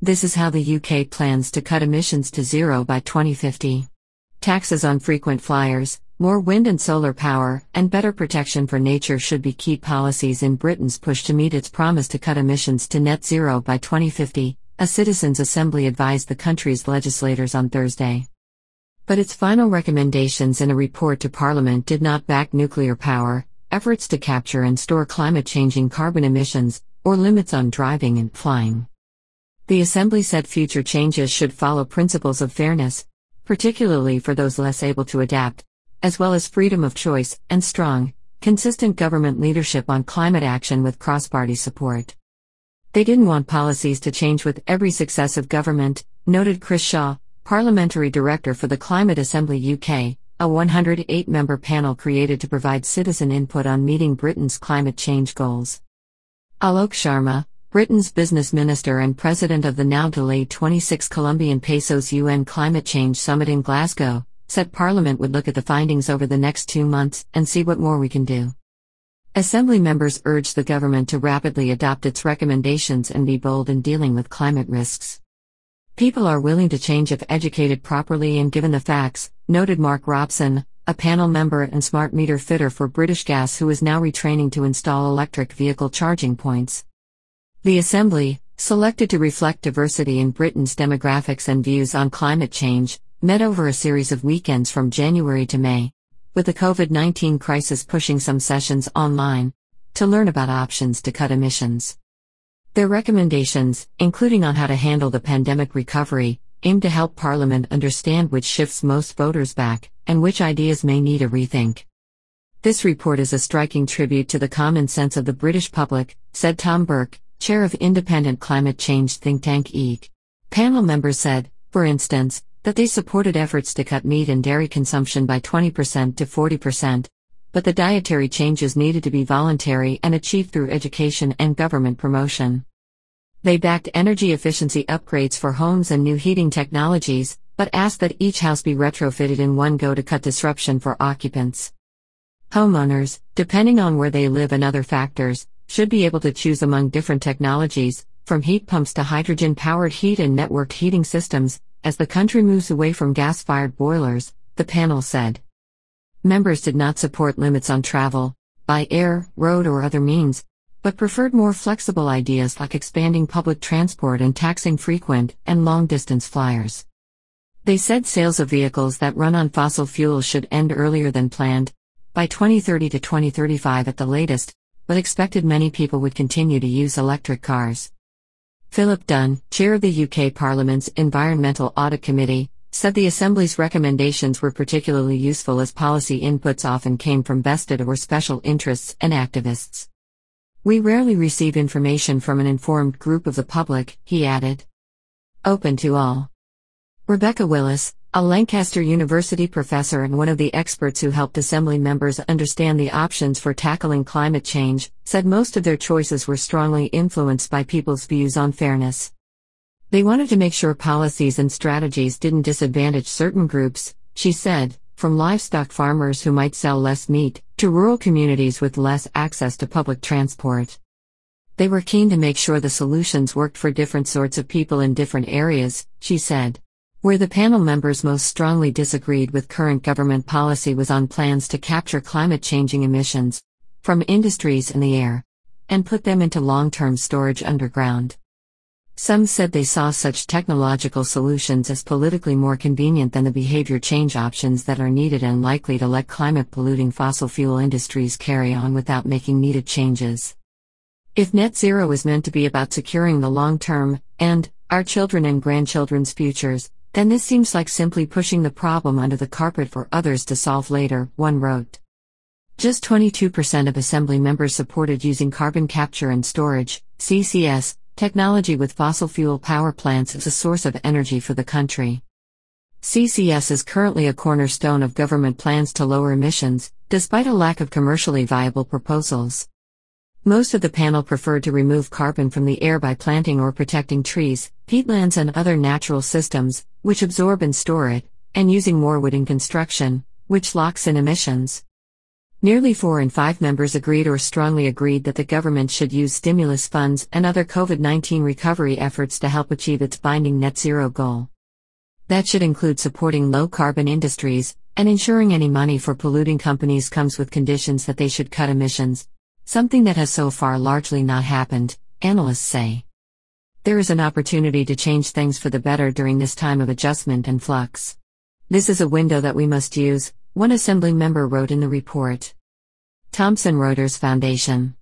This is how the UK plans to cut emissions to zero by 2050. Taxes on frequent flyers, more wind and solar power, and better protection for nature should be key policies in Britain's push to meet its promise to cut emissions to net zero by 2050, a citizens' assembly advised the country's legislators on Thursday. But its final recommendations in a report to Parliament did not back nuclear power, efforts to capture and store climate changing carbon emissions, or limits on driving and flying. The Assembly said future changes should follow principles of fairness, particularly for those less able to adapt, as well as freedom of choice and strong, consistent government leadership on climate action with cross party support. They didn't want policies to change with every successive government, noted Chris Shaw, Parliamentary Director for the Climate Assembly UK, a 108 member panel created to provide citizen input on meeting Britain's climate change goals. Alok Sharma, Britain's business minister and president of the now delayed 26 Colombian pesos UN climate change summit in Glasgow, said Parliament would look at the findings over the next two months and see what more we can do. Assembly members urged the government to rapidly adopt its recommendations and be bold in dealing with climate risks. People are willing to change if educated properly and given the facts, noted Marc Robson, a panel member and smart meter fitter for British Gas who is now retraining to install electric vehicle charging points. The Assembly, selected to reflect diversity in Britain's demographics and views on climate change, met over a series of weekends from January to May, with the COVID 19 crisis pushing some sessions online, to learn about options to cut emissions. Their recommendations, including on how to handle the pandemic recovery, aim to help Parliament understand which shifts most voters back, and which ideas may need a rethink. This report is a striking tribute to the common sense of the British public, said Tom Burke, chair of independent climate change think tank EEC. Panel members said, for instance, that they supported efforts to cut meat and dairy consumption by 20% to 40%, but the dietary changes needed to be voluntary and achieved through education and government promotion. They backed energy efficiency upgrades for homes and new heating technologies, but asked that each house be retrofitted in one go to cut disruption for occupants. Homeowners, depending on where they live and other factors, should be able to choose among different technologies, from heat pumps to hydrogen powered heat and networked heating systems, as the country moves away from gas fired boilers, the panel said. Members did not support limits on travel, by air, road, or other means, but preferred more flexible ideas like expanding public transport and taxing frequent and long distance flyers. They said sales of vehicles that run on fossil fuels should end earlier than planned, by 2030 to 2035 at the latest, but expected many people would continue to use electric cars. Philip Dunne, chair of the UK Parliament's Environmental Audit Committee, said the Assembly's recommendations were particularly useful as policy inputs often came from vested or special interests and activists. We rarely receive information from an informed group of the public, he added. Open to all. Rebecca Willis, a Lancaster University professor and one of the experts who helped Assembly members understand the options for tackling climate change, said most of their choices were strongly influenced by people's views on fairness. They wanted to make sure policies and strategies didn't disadvantage certain groups, she said, from livestock farmers who might sell less meat, to rural communities with less access to public transport. They were keen to make sure the solutions worked for different sorts of people in different areas, she said. Where the panel members most strongly disagreed with current government policy was on plans to capture climate changing emissions from industries in the air and put them into long term storage underground. Some said they saw such technological solutions as politically more convenient than the behavior change options that are needed and likely to let climate polluting fossil fuel industries carry on without making needed changes. If net zero is meant to be about securing the long term, and, our children and grandchildren's futures, then this seems like simply pushing the problem under the carpet for others to solve later, one wrote. Just 22% of Assembly members supported using carbon capture and storage, CCS, technology with fossil fuel power plants as a source of energy for the country. CCS is currently a cornerstone of government plans to lower emissions, despite a lack of commercially viable proposals. Most of the panel preferred to remove carbon from the air by planting or protecting trees, peatlands, and other natural systems, which absorb and store it, and using more wood in construction, which locks in emissions. Nearly four in five members agreed or strongly agreed that the government should use stimulus funds and other COVID 19 recovery efforts to help achieve its binding net zero goal. That should include supporting low carbon industries and ensuring any money for polluting companies comes with conditions that they should cut emissions, something that has so far largely not happened, analysts say. There is an opportunity to change things for the better during this time of adjustment and flux. This is a window that we must use, one assembly member wrote in the report. Thomson Reuters Foundation